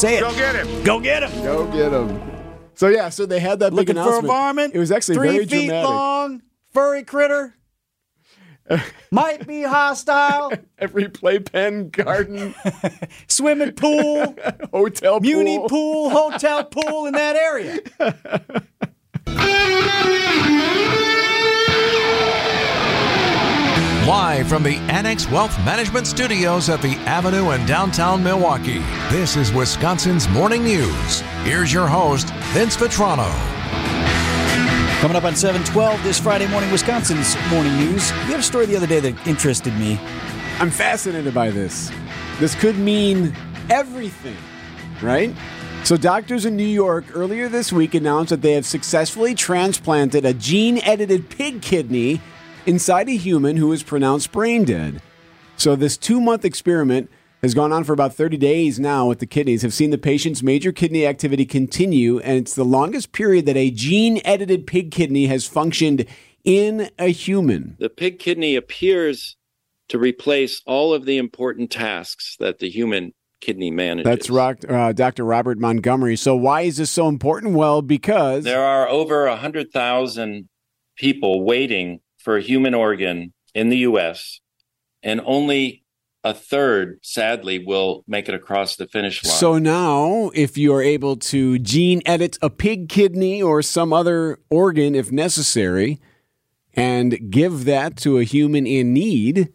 Say it. Go get him. Go get him. Go get him. So yeah, so they had that big Looking for a announcement. varmint. It was actually three very feet dramatic. long, furry critter. Might be hostile. Every playpen, garden, Swimming pool, hotel, muni pool. pool, hotel pool in that area. Live from the Annex Wealth Management Studios at the Avenue in downtown Milwaukee, this is Wisconsin's Morning News. Here's your host, Vince Vitrano. Coming up on 712 this Friday morning, Wisconsin's morning news. We had a story the other day that interested me. I'm fascinated by this. This could mean everything, right? So, doctors in New York earlier this week announced that they have successfully transplanted a gene edited pig kidney inside a human who was pronounced brain dead. So, this two month experiment has gone on for about 30 days now with the kidneys, have seen the patient's major kidney activity continue, and it's the longest period that a gene edited pig kidney has functioned in a human. The pig kidney appears to replace all of the important tasks that the human kidney manages. That's rock, uh, Dr. Robert Montgomery. So, why is this so important? Well, because There are over 100,000 people waiting for a human organ in the US, and only a third, sadly, will make it across the finish line. So now, if you're able to gene edit a pig kidney or some other organ if necessary, and give that to a human in need,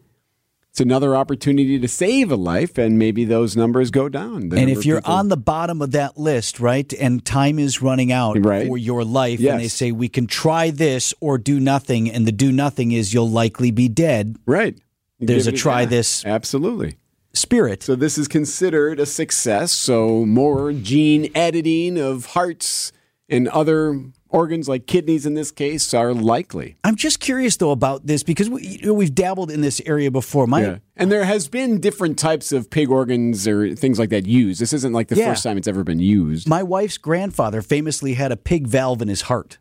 it's another opportunity to save a life, and maybe those numbers go down. The and if you're people- on the bottom of that list, right, and time is running out Right. for your life, Yes. and they say we can try this or do nothing, and the do nothing is you'll likely be dead. right, You There's a it- try yeah, this absolutely. spirit. So this is considered a success. So more gene editing of hearts and other organs like kidneys in this case are likely. I'm just curious though about this because we, you know, we've dabbled in this area before. My Yeah. And there has been different types of pig organs or things like that used. This isn't like the Yeah. first time it's ever been used. my wife's grandfather famously had a pig valve in his heart.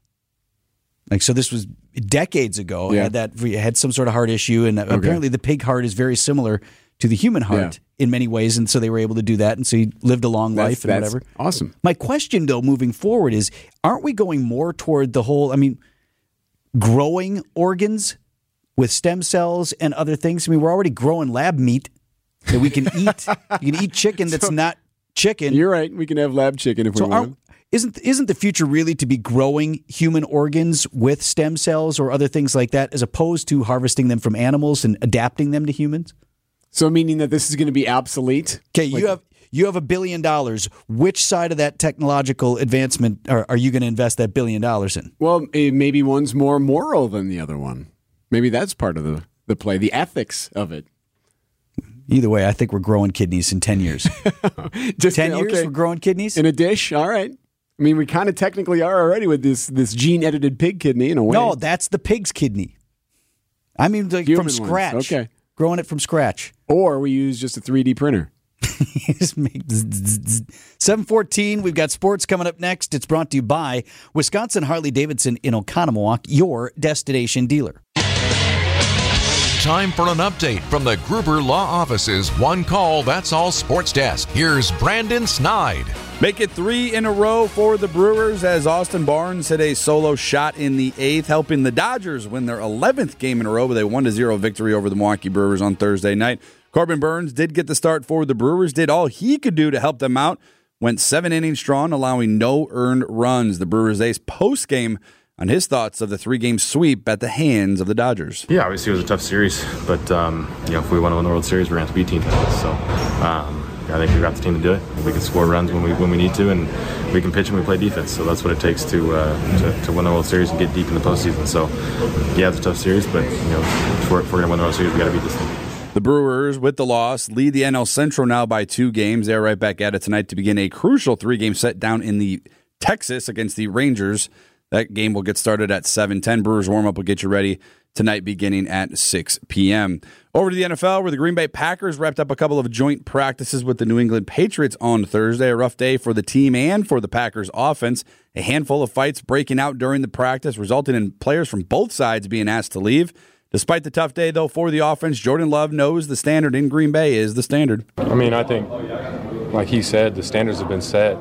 Like so, this was decades ago. Yeah. Had that had some sort of heart issue, and apparently the pig heart is very similar to the human heart in many ways, and so they were able to do that, and so he lived a long That's- life and whatever. Awesome. My question, though, moving forward is: Aren't we going more toward the whole? I mean, growing organs with stem cells and other things. I mean, we're already growing lab meat that we can eat. you can eat chicken that's not chicken. You're right. We can have lab chicken if So we want. isn't isn't the future really to be growing human organs with stem cells or other things like that, as opposed to harvesting them from animals and adapting them to humans? So meaning that this is going to be obsolete? Okay, you have you have a billion dollars. Which side of that technological advancement are, are you going to invest that billion dollars in? Well, eh, maybe one's more moral than the other one. Maybe that's part of the, the play, the ethics of it. Either way, I think we're growing kidneys in ten years. Just ten years, we're growing kidneys. in a dish. All right. I mean, we kind of technically are already with this this gene edited pig kidney in a way. No, that's the pig's kidney. I mean, like Human from ones, scratch. okay. Growing it from scratch. or we use just a 3D printer. Make zzz, zzz, zzz. 714, we've got sports coming up next. It's brought to you by Wisconsin Harley Davidson in Oconomowoc, your destination dealer. Time for an update from the Gruber Law Office's One Call That's All Sports Desk. Here's Brandon Sneide. Make it three in a row for the Brewers as Austin Barnes hit a solo shot in the eighth, helping the Dodgers win their 11th game in a row with a 1 0 victory over the Milwaukee Brewers on Thursday night. Corbin Burnes did get the start for the Brewers, did all he could do to help them out, went seven innings strong, allowing no earned runs. The Brewers ace post game on his thoughts of the three game sweep at the hands of the Dodgers. Yeah, obviously it was a tough series, but um, you know if we want to win the World Series, we're going to have to beat this. So um, I think we've got the team to do it. We can score runs when we when we need to, and we can pitch and we play defense. So that's what it takes to uh, to, to win the World Series and get deep in the postseason. So yeah, it's a tough series, but you know if we're, we're going to win the World Series, we got to beat this team. The Brewers, with the loss, lead the NL Central now by two games. They're right back at it tonight to begin a crucial three game set down in the Texas against the Rangers. That game will get started at 7:10. Brewers warm up will get you ready tonight beginning at 6 p.m. Over to the NFL where the Green Bay Packers wrapped up a couple of joint practices with the New England Patriots on Thursday. A rough day for the team and for the Packers offense. A handful of fights breaking out during the practice resulting in players from both sides being asked to leave. Despite the tough day, though, for the offense, Jordan Love knows the standard in Green Bay is the standard. I mean, I think like he said, the standards have been set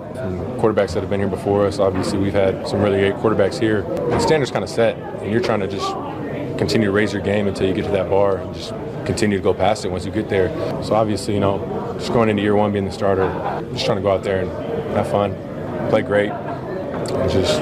quarterbacks that have been here before us. Obviously, we've had some really great quarterbacks here. The standards kind of set, and you're trying to just continue to raise your game until you get to that bar and just continue to go past it once you get there. So obviously, you know, just going into year one being the starter, just trying to go out there and have fun, play great, and just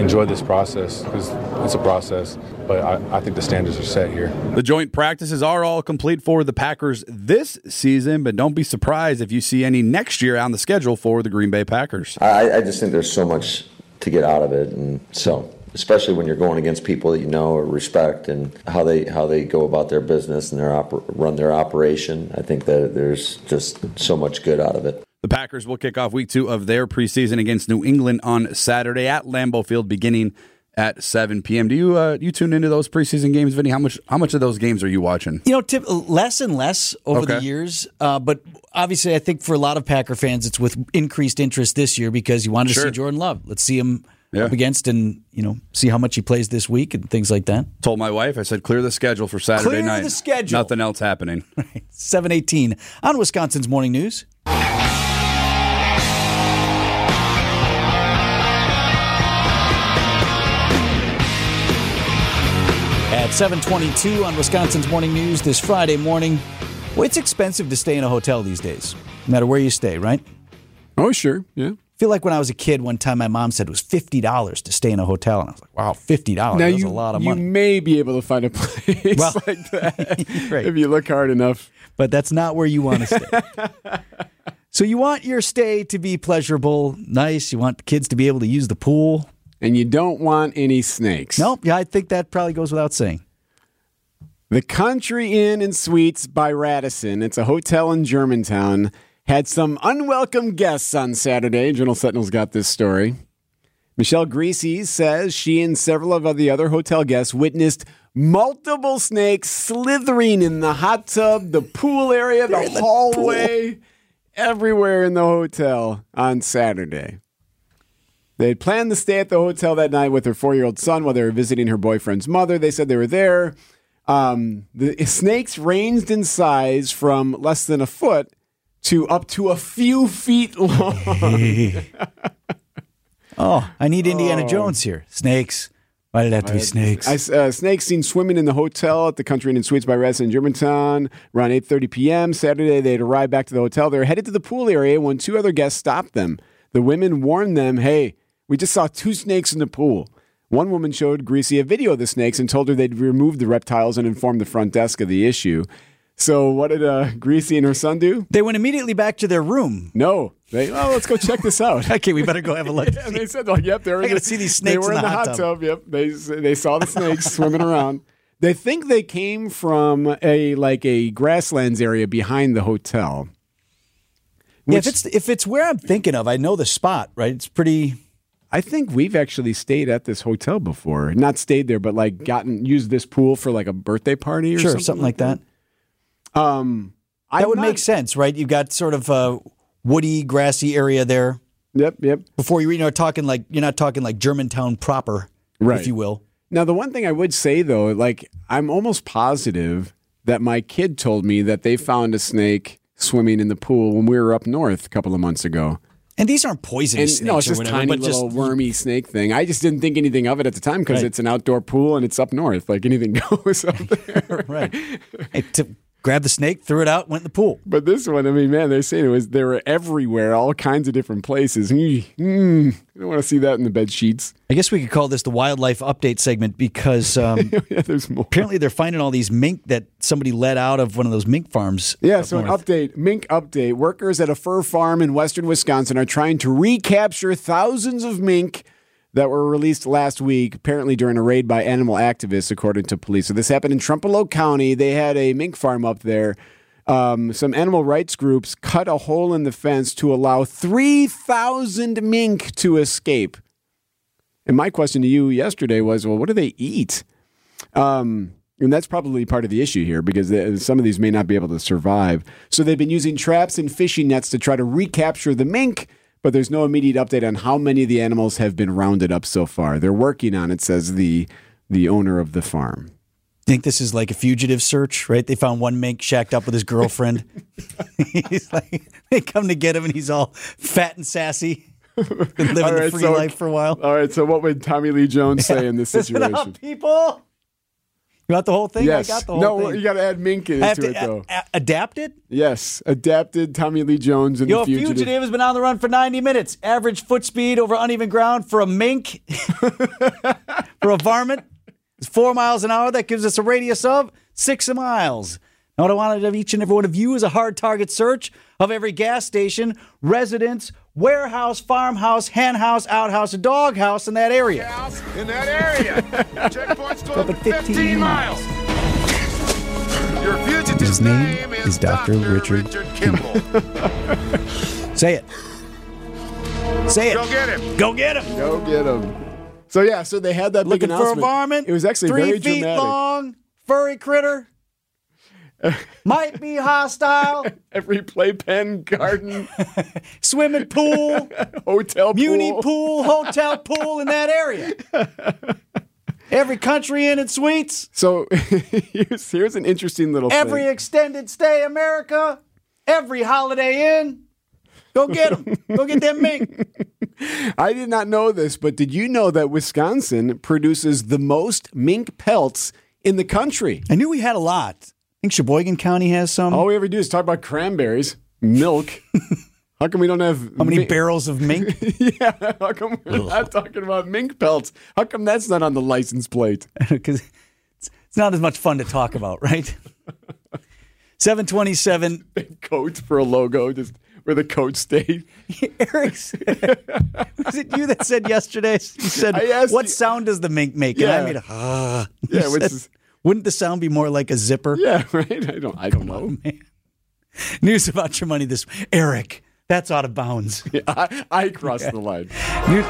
enjoy this process because it's a process. But I, I, think the standards are set here. The joint practices are all complete for the Packers this season, but don't be surprised if you see any next year on the schedule for the Green Bay Packers. I, I just think there's so much to get out of it, and so especially when you're going against people that you know or respect and how they how they go about their business and their oper- run their operation. I think that there's just so much good out of it. The Packers will kick off week two of their preseason against New England on Saturday at Lambeau Field, beginning at 7 p.m. Do you uh, you tune into those preseason games, Vinny? How much how much of those games are you watching? You know, tip, less and less over okay. the years. Uh, but obviously, I think for a lot of Packer fans, it's with increased interest this year because you wanted to sure. see Jordan Love. Let's see him yeah. up against and you know see how much he plays this week and things like that. Told my wife, I said, clear the schedule for Saturday clear night. the schedule. Nothing else happening. Seven eighteen on Wisconsin's morning news. At 722 on Wisconsin's Morning News this Friday morning. Well, it's expensive to stay in a hotel these days, no matter where you stay, right? Oh, sure. Yeah. Feel like when I was a kid, one time my mom said it was fifty dollars to stay in a hotel, and I was like, "Wow, fifty dollars! That's a lot of money." You may be able to find a place well, like that right. if you look hard enough, but that's not where you want to stay. so you want your stay to be pleasurable, nice. You want the kids to be able to use the pool and you don't want any snakes. Nope. Yeah, I think that probably goes without saying. The Country Inn and Suites by Radisson, it's a hotel in Germantown, had some unwelcome guests on Saturday. Journal Sentinel's got this story. Michelle Greasy says she and several of the other hotel guests witnessed multiple snakes slithering in the hot tub, the pool area, the, the hallway, pool. everywhere in the hotel on Saturday. They had planned to stay at the hotel that night with her four year old son while they were visiting her boyfriend's mother. They said they were there. Um, the snakes ranged in size from less than a foot to up to a few feet long. oh, I need Indiana oh. Jones here. Snakes. Why did it have to be snakes? I, uh, snakes seen swimming in the hotel at the Country Inn and Suites by Radisson in Germantown around 8.30 p.m. Saturday, they'd arrived back to the hotel. They were headed to the pool area when two other guests stopped them. The women warned them, hey, we just saw two snakes in the pool. One woman showed Greasy a video of the snakes and told her they'd removed the reptiles and informed the front desk of the issue. So what did uh, Greasy and her son do? They went immediately back to their room. No, they oh let's go check this out. okay, we better go have a look. and they said like, yep, there. I got to see these snakes. They were in the, the hot tub. tub. Yep, they they saw the snakes swimming around. They think they came from a like a grasslands area behind the hotel. Which, yeah, if it's if it's where I'm thinking of, I know the spot. Right, it's pretty I think we've actually stayed at this hotel before. Not stayed there, but like gotten used this pool for like a birthday party or sure, something, something like that. that. Um, that I'm would not... make sense, right? You've got sort of a woody, grassy area there. Yep, yep. Before you, you know, talking like you're not talking like Germantown proper, right. if you will. Now, the one thing I would say though, like I'm almost positive that my kid told me that they found a snake swimming in the pool when we were up north a couple of months ago. And these aren't poisonous and, No, it's just whatever, tiny little just, wormy snake thing. I just didn't think anything of it at the time because right. it's an outdoor pool and it's up north. Like anything goes up there. right. Hey, to grab the snake, threw it out, went in the pool. But this one, I mean, man, they're saying it was they were everywhere, all kinds of different places. Mm, I don't want to see that in the bed sheets. I guess we could call this the wildlife update segment because um, yeah, there's more. Apparently, they're finding all these mink that somebody let out of one of those mink farms. Yeah, so north. an update, mink update. Workers at a fur farm in western Wisconsin are trying to recapture thousands of mink that were released last week, apparently during a raid by animal activists, according to police. So this happened in Trempealeau County. They had a mink farm up there um, some animal rights groups cut a hole in the fence to allow 3,000 mink to escape. And my question to you yesterday was well, what do they eat? Um, and that's probably part of the issue here because they, some of these may not be able to survive. So they've been using traps and fishing nets to try to recapture the mink, but there's no immediate update on how many of the animals have been rounded up so far. They're working on it, says the, the owner of the farm. think this is like a fugitive search, right? They found one mink shacked up with his girlfriend. he's like, they come to get him, and he's all fat and sassy. Been living All the free so- life for a while. All right, so what would Tommy Lee Jones say in this situation? up, people. You want the whole thing? yes. I got the whole thing. no, thing. you got to add Mink I into to it, though. a- a- adapt it. yes, adapted Tommy Lee Jones and Yo, the fugitive. fugitive has been on the run for 90 minutes. Average foot speed over uneven ground for a mink, for a varmint, is four miles an hour. That gives us a radius of six miles. Now, what I wanted of each and every one of you is a hard target search of every gas station, residence, warehouse, farmhouse, henhouse, outhouse, and dog house in that area. in that area. Checkpoint's Up 12 at 15 miles. Your fugitive His name is Dr. Richard Kimball. Say it. Say it. Go get him. Go get him. Go get him. So yeah, so they had that big Looking for a announcement. varmint. It was actually three very feet dramatic. long, furry critter. Might be hostile. Every playpen, garden, Swimming pool, hotel, muni pool. pool, hotel pool in that area. Every country inn and suites. So here's here's an interesting little Every thing. extended stay America. Every holiday inn. Go get them. Go get them mink. I did not know this, but did you know that Wisconsin produces the most mink pelts in the country? I knew we had a lot. I think Sheboygan County has some. All we ever do is talk about cranberries, milk. How come we don't have How many mink- barrels of mink? Yeah, how come we're not talking about mink pelts? How come that's not on the license plate? Because it's, it's not as much fun to talk about, right? 727 Big coat for a logo, just where the coat stayed. Eric, was it you that said yesterday? You said, "What you- sound does the mink make?" And I made a ah. Yeah, which said, is- wouldn't the sound be more like a zipper? Yeah, right. I don't. I don't know. man. News about your money this Eric. That's out of bounds. I, I crossed the line. News-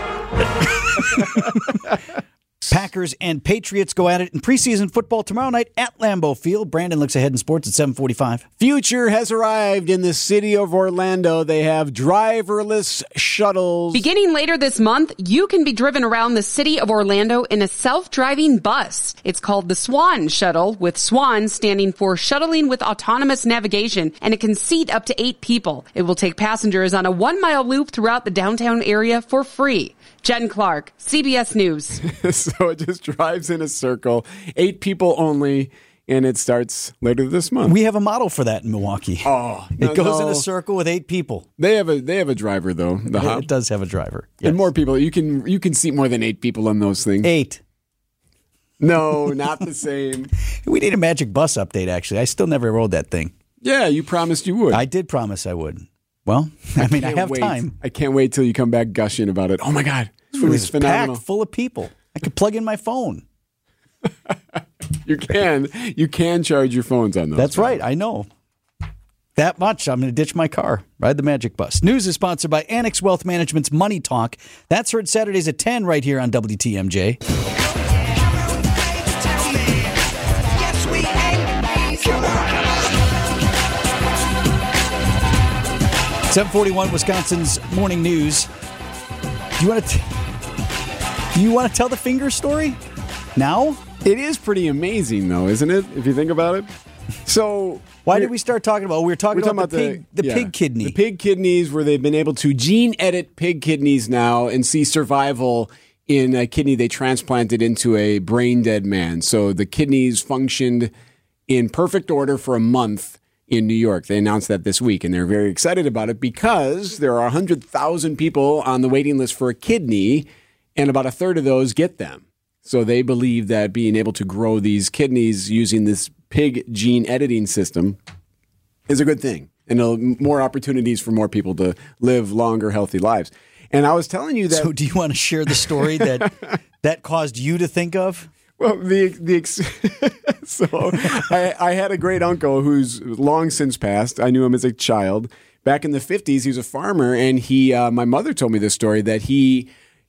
Packers and Patriots go at it in preseason football tomorrow night at Lambeau Field. Brandon looks ahead in sports at 745. Future has arrived in the city of Orlando. They have driverless shuttles. Beginning later this month, you can be driven around the city of Orlando in a self-driving bus. It's called the Swan Shuttle, with SWAN standing for Shuttling with Autonomous Navigation, and it can seat up to eight people. It will take passengers on a one-mile loop throughout the downtown area for free. Jen Clark, CBS News. so it just drives in a circle, eight people only, and it starts later this month. We have a model for that in Milwaukee. oh, it goes in a circle with eight people. They have a they have a driver though. The hop. It does have a driver. And more people. You can you can seat more than eight people on those things. Eight. No, not the same. We need a magic bus update, actually. I still never rode that thing. Yeah, you promised you would. I did promise I would. Well, I mean, I, have wait. time. I can't wait till you come back gushing about it. Oh my god, it It was was phenomenal. packed full of people. I could plug in my phone. You can you can charge your phones on those. That's right. I know. That much. I'm going to ditch my car, ride the magic bus. News is sponsored by Annex Wealth Management's Money Talk. That's heard Saturdays at 10 right here on WTMJ. Seven forty-one, Wisconsin's morning news. Do you want to? Do you want to tell the finger story now? It is pretty amazing though, isn't it? If you think about it. So Why did we start talking about? We were talking, We're about, talking the about pig, the, yeah, pig kidney. The pig kidneys, where they've been able to gene edit pig kidneys now and see survival in a kidney they transplanted into a brain dead man. So the kidneys functioned in perfect order for a month in New York. They announced that this week, and they're very excited about it because there are 100,000 people on the waiting list for a kidney, and about a third of those get them. So they believe that being able to grow these kidneys using this pig gene editing system is a good thing and more opportunities for more people to live longer, healthy lives. And I was telling you that. So, do you want to share the story that that caused you to think of? Well, the the ex- so I, I had a great uncle who's long since passed. I knew him as a child. Back in the fifties, he was a farmer, and he. Uh, my mother told me this story that he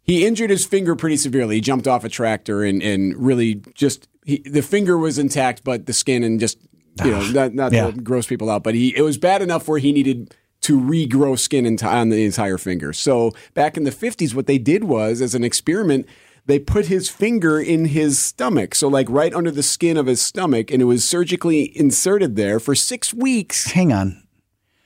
he injured his finger pretty severely. He jumped off a tractor and and really just he, the finger was intact, but the skin and just you know ah, not not Yeah. to gross people out, but he it was bad enough where he needed to regrow skin enti- on the entire finger. So back in the fifties, what they did was as an experiment they put his finger in his stomach, so like right under the skin of his stomach, and it was surgically inserted there for six weeks. Hang on.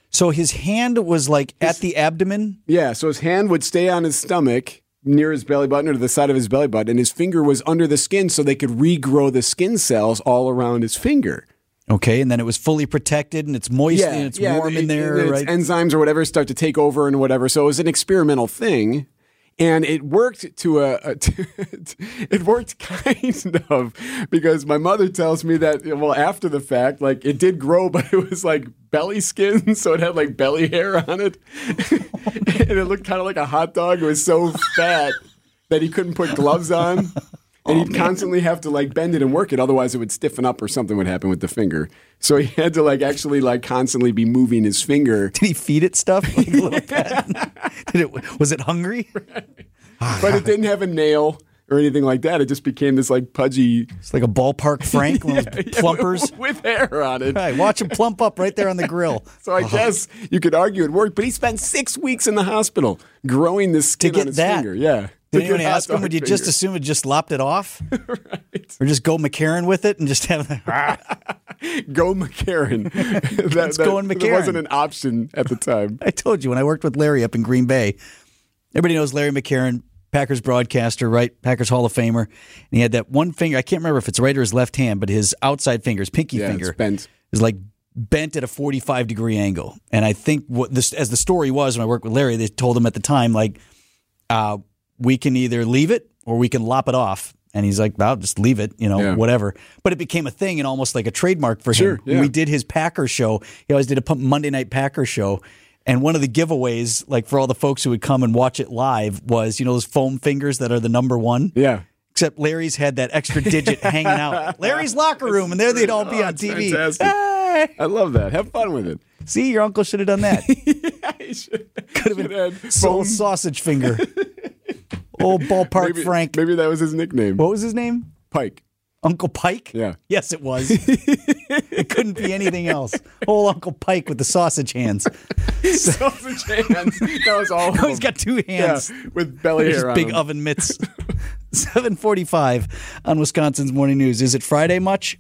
So his hand was like at the abdomen. Yeah, so his hand would stay on his stomach near his belly button or to the side of his belly button, and his finger was under the skin so they could regrow the skin cells all around his finger. Okay, and then it was fully protected and it's moist and it's warm in it- there, and right? its enzymes or whatever start to take over and whatever. So it was an experimental thing. And it worked to a, it worked kind of because my mother tells me that well after the fact like it did grow but it was like belly skin so it had like belly hair on it. And it looked kind of like a hot dog. It was so fat that he couldn't put gloves on and oh, he'd constantly have to like bend it and work it otherwise it would stiffen up or something would happen with the finger so he had to like actually like constantly be moving his finger Did he feed it stuff like a little pet? Did it, was it hungry? Ah, but it didn't have a nail or anything like that it just became this like pudgy It's like a ballpark Frank, one of those plumpers. with hair on it Right, watch him plump up right there on the grill. so I uh-huh. guess you could argue it worked, but he spent six weeks in the hospital growing this skin to get on his that. finger. Yeah. Did To anyone ask him? Would you just assume it just lopped it off, or just go McCarren with it and just have? go McCarren? that, Let's go That wasn't an option at the time. I told you when I worked with Larry up in Green Bay. Everybody knows Larry McCarren, Packers broadcaster, right? Packers Hall of Famer. And he had that one finger. I can't remember if it's right or his left hand, but his outside finger, his pinky Yeah, finger, it's bent. is like bent at a 45 degree angle. And I think what this, as the story was when I worked with Larry, they told him at the time, like, uh, we can either leave it or we can lop it off. And he's like, well, just leave it, you know, Yeah. whatever. But it became a thing and almost like a trademark for Sure, him. yeah. We did his Packer show. He always did a Monday night Packer show. And one of the giveaways, like for all the folks who would come and watch it live, was, you know, those foam fingers that are the number one? Yeah. Except Larry's had that extra digit hanging out. Larry's locker room, and there they'd all be Oh, on TV. Hey! I love that. Have fun with it. See, your uncle should have done that. Could have been Soul sausage finger. Old ballpark maybe, Frank. Maybe that was his nickname. What was his name? Pike. Uncle Pike? Yeah. Yes, it was. it couldn't be anything else. Old Uncle Pike with the sausage hands. Sausage hands. That was all. he's got two hands. Yeah, with belly hair on big oven mitts. 745 on Wisconsin's Morning News. Is it Friday much?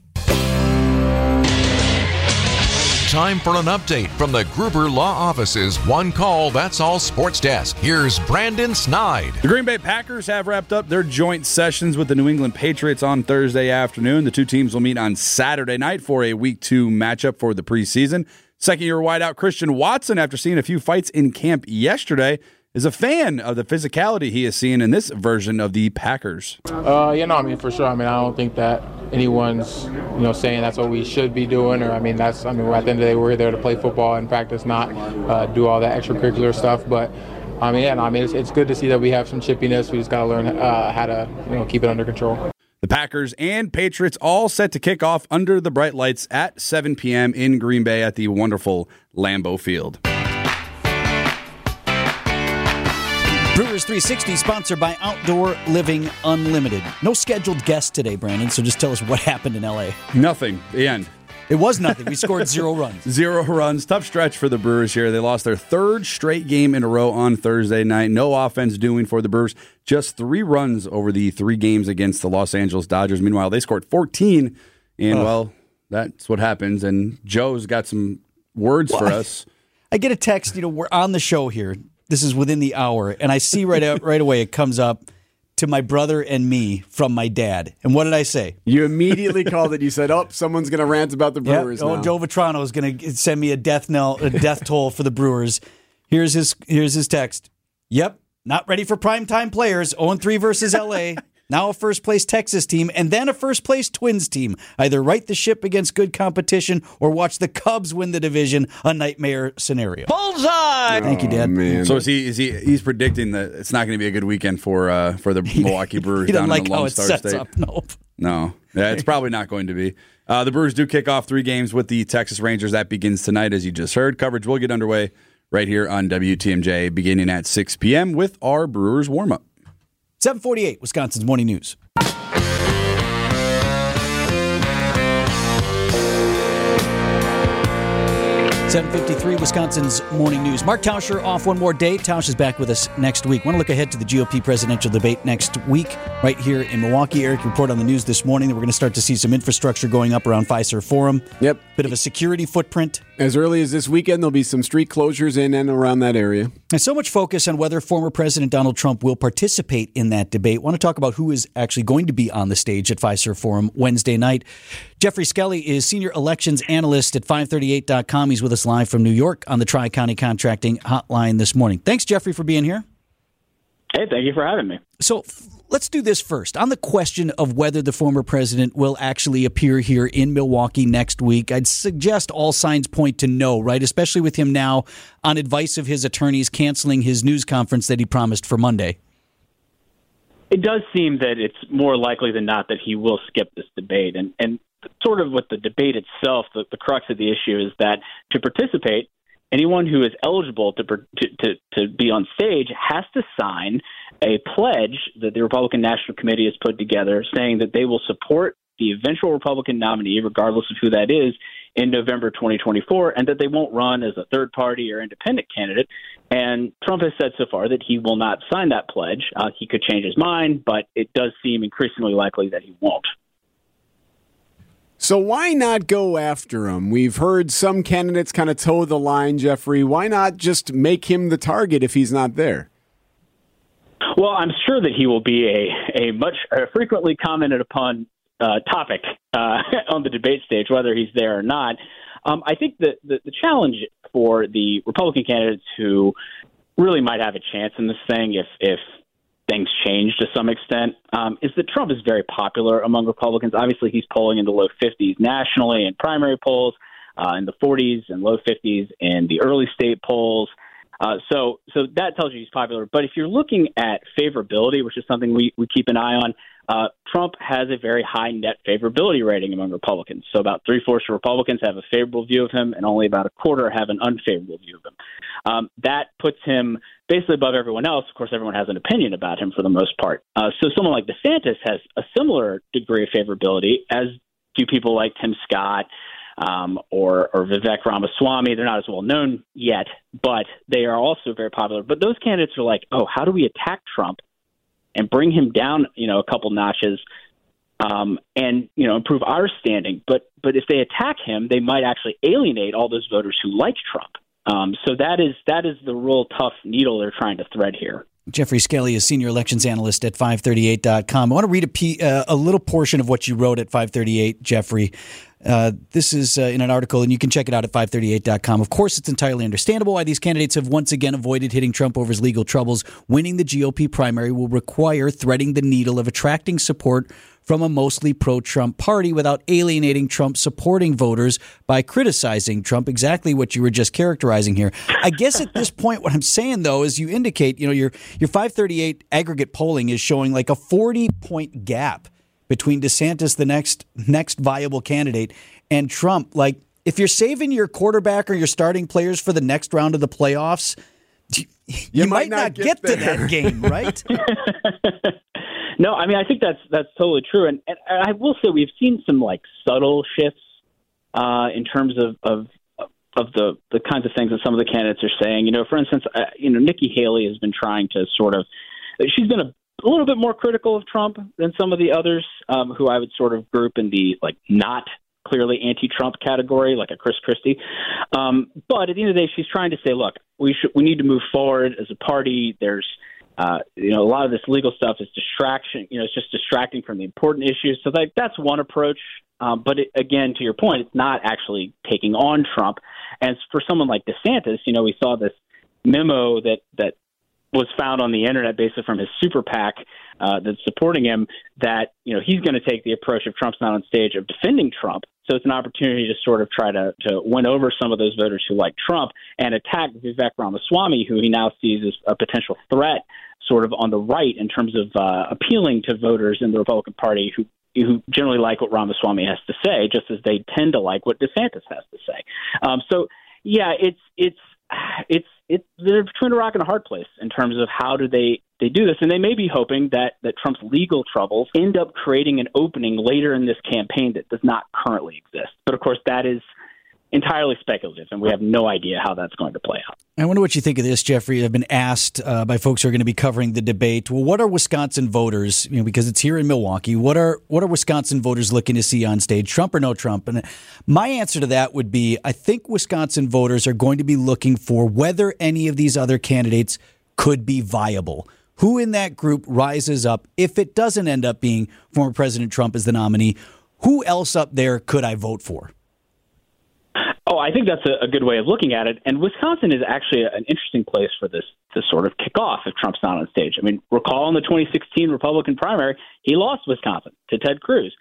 Time for an update from the Gruber Law Office's One Call That's All Sports Desk. Here's Brandon Sneide. The Green Bay Packers have wrapped up their joint sessions with the New England Patriots on Thursday afternoon. The two teams will meet on Saturday night for a week two matchup for the preseason. Second year wideout Christian Watson, after seeing a few fights in camp yesterday, is a fan of the physicality he is seeing in this version of the Packers. Uh, yeah, no, I mean for sure. I mean, I don't think that anyone's, you know, saying that's what we should be doing, or I mean, that's. I mean, at the end of the day, we're there to play football and practice, not uh, do all that extracurricular stuff. But I mean, yeah, no, I mean, it's, it's good to see that we have some chippiness. We just got to learn uh, how to, you know, keep it under control. The Packers and Patriots all set to kick off under the bright lights at 7 p.m. in Green Bay at the wonderful Lambeau Field. Brewers 360 sponsored by Outdoor Living Unlimited. No scheduled guest today, Brandon, so just tell us what happened in LA. Nothing. The end. It was nothing. We scored zero runs. Zero runs. Tough stretch for the Brewers here. They lost their third straight game in a row on Thursday night. No offense doing for the Brewers. Just three runs over the three games against the Los Angeles Dodgers. Meanwhile, they scored 14. And, well, that's what happens. And Joe's got some words for Well, I- us. I get a text, you know, we're on the show here. This is within the hour, and I see right out, right away it comes up to my brother and me from my dad. And what did I say? You immediately called it. You said, "Oh, someone's going to rant about the Yep. Brewers Oh. Joe Vitrano is going to send me a death knell, a death toll for the Brewers. Here's his here's his text. Yep, not ready for primetime players. 0 3 versus LA. Now a first place Texas team and then a first place Twins team. Either right the ship against good competition or watch the Cubs win the division. A nightmare scenario. Bullseye. Thank you, Dad. Oh, man. So is he? Is he? He's predicting that it's not going to be a good weekend for uh, for the Milwaukee Brewers He down doesn't like in the how Lone it Star sets State. up. Nope. No, yeah, it's probably not going to be. Uh, the Brewers do kick off three games with the Texas Rangers. That begins tonight, as you just heard. Coverage will get underway right here on WTMJ, beginning at 6 p.m. with our Brewers warm up. 748, Wisconsin's Morning News. 753 Wisconsin's Morning News. Mark Tauscher off one more day. Tausch is back with us next week. Want to look ahead to the GOP presidential debate next week right here in Milwaukee. Eric report on the news this morning that we're going to start to see some infrastructure going up around Fiserv Forum. Yep. Bit of a security footprint. As early as this weekend, there'll be some street closures in and around that area. And so much focus on whether former President Donald Trump will participate in that debate. Want to talk about who is actually going to be on the stage at Fiserv Forum Wednesday night. Geoffrey Skelley is senior elections analyst at 538.com. He's with us live from New York on the Tri County Contracting Hotline this morning. Thanks, Geoffrey, for being here. Hey, thank you for having me. So let's do this first. On the question of whether the former president will actually appear here in Milwaukee next week, I'd suggest all signs point to no, right? Especially with him now on advice of his attorneys canceling his news conference that he promised for Monday. It does seem that it's more likely than not that he will skip this debate. And, and sort of with the debate itself, the, the crux of the issue is that to participate, anyone who is eligible to, to, to, to be on stage has to sign a pledge that the Republican National Committee has put together saying that they will support the eventual Republican nominee, regardless of who that is, in November 2024, and that they won't run as a third party or independent candidate. And Trump has said so far that he will not sign that pledge. Uh, he could change his mind, but it does seem increasingly likely that he won't. So why not go after him? We've heard some candidates kind of toe the line, Geoffrey. Why not just make him the target if he's not there? Well, I'm sure that he will be a, a much a frequently commented upon uh, topic uh, on the debate stage, whether he's there or not. Um, I think that the, the challenge for the Republican candidates who really might have a chance in this thing, if if things change to some extent, um, is that Trump is very popular among Republicans. Obviously, he's polling in the low 50s nationally in primary polls, uh, in the 40s and low 50s in the early state polls. Uh, so, so that tells you he's popular. But if you're looking at favorability, which is something we, we keep an eye on, uh, Trump has a very high net favorability rating among Republicans. So about three fourths of Republicans have a favorable view of him, and only about a quarter have an unfavorable view of him. Um, that puts him basically above everyone else. Of course, everyone has an opinion about him for the most part. Uh, so someone like DeSantis has a similar degree of favorability, as do people like Tim Scott um, or, or Vivek Ramaswamy. They're not as well known yet, but they are also very popular. But those candidates are like, oh, how do we attack Trump and bring him down, you know, a couple notches? Um, and you know improve our standing, but but if they attack him, they might actually alienate all those voters who like Trump. Um, so that is that is the real tough needle they're trying to thread here. Geoffrey Skelley is senior elections analyst at 538.com. I want to read a, p- uh, a little portion of what you wrote at 538, Geoffrey. Uh, this is uh, in an article, and you can check it out at 538.com. Of course, it's entirely understandable why these candidates have once again avoided hitting Trump over his legal troubles. Winning the GOP primary will require threading the needle of attracting support from a mostly pro Trump party without alienating Trump supporting voters by criticizing Trump, exactly what you were just characterizing here. I guess at this point, what I'm saying though is you indicate, you know, your, your 538 aggregate polling is showing like a 40 point gap between DeSantis, the next next viable candidate, and Trump. Like, if you're saving your quarterback or your starting players for the next round of the playoffs, you, you might, might, not, get, get to that game, right? no, I mean I think that's that's totally true, and, and I will say we've seen some like subtle shifts uh, in terms of, of of the the kinds of things that some of the candidates are saying. You know, for instance, uh, you know Nikki Haley has been trying to sort of she's been a a little bit more critical of Trump than some of the others, um, who I would sort of group in the like not clearly anti-Trump category, like a Chris Christie. Um, but at the end of the day, she's trying to say, look, we should we need to move forward as a party. There's uh, you know, a lot of this legal stuff is distraction. You know, it's just distracting from the important issues. So that, that's one approach. Um, but it, again, to your point, it's not actually taking on Trump. And for someone like DeSantis, you know, we saw this memo that that was found on the internet basically from his super PAC uh, that's supporting him that you know he's going to take the approach if Trump's not on stage of defending Trump. So it's an opportunity to sort of try to to win over some of those voters who like Trump and attack Vivek Ramaswamy, who he now sees as a potential threat, sort of on the right in terms of uh, appealing to voters in the Republican Party who who generally like what Ramaswamy has to say, just as they tend to like what DeSantis has to say. Um, so yeah, it's it's it's it's they're between a rock and a hard place in terms of how do they they do this, and they may be hoping that that Trump's legal troubles end up creating an opening later in this campaign that does not currently exist. But of course, that is entirely speculative, and we have no idea how that's going to play out. I wonder what you think of this, Geoffrey. I've been asked uh, by folks who are going to be covering the debate. Well, what are Wisconsin voters? You know, because it's here in Milwaukee. What are what are Wisconsin voters looking to see on stage? Trump or no Trump? And my answer to that would be: I think Wisconsin voters are going to be looking for whether any of these other candidates could be viable. Who in that group rises up if it doesn't end up being former President Trump as the nominee? Who else up there could I vote for? Oh, I think that's a, a, good way of looking at it. And Wisconsin is actually an interesting place for this to sort of kick off if Trump's not on stage. I mean, recall in the 2016 Republican primary, he lost Wisconsin to Ted Cruz.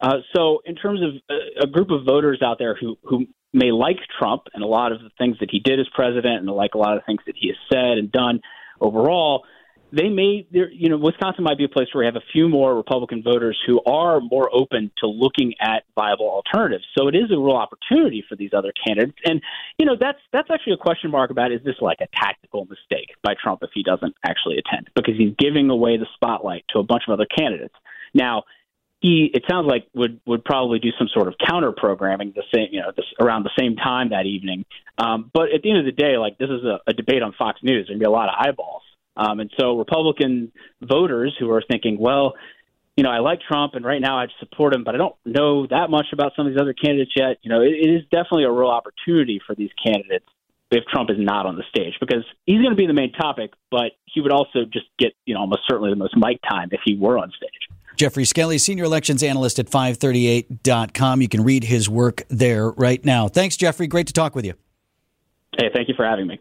Uh, so, in terms of a, a group of voters out there who who may like Trump and a lot of the things that he did as president, and like a lot of things that he has said and done overall, they may, you know, Wisconsin might be a place where we have a few more Republican voters who are more open to looking at viable alternatives. So it is a real opportunity for these other candidates. And, you know, that's that's actually a question mark about is this like a tactical mistake by Trump if he doesn't actually attend because he's giving away the spotlight to a bunch of other candidates. Now, he it sounds like would would probably do some sort of counter programming the same you know this, around the same time that evening. Um, but at the end of the day, like this is a, a debate on Fox News. There'd be a lot of eyeballs. Um, and so Republican voters who are thinking, well, you know, I like Trump and right now I'd support him, but I don't know that much about some of these other candidates yet. You know, it, it is definitely a real opportunity for these candidates if Trump is not on the stage because he's going to be the main topic, but he would also just get, you know, almost certainly the most mic time if he were on stage. Geoffrey Skelley, senior elections analyst at 538.com. You can read his work there right now. Thanks, Geoffrey. Great to talk with you. Hey, thank you for having me.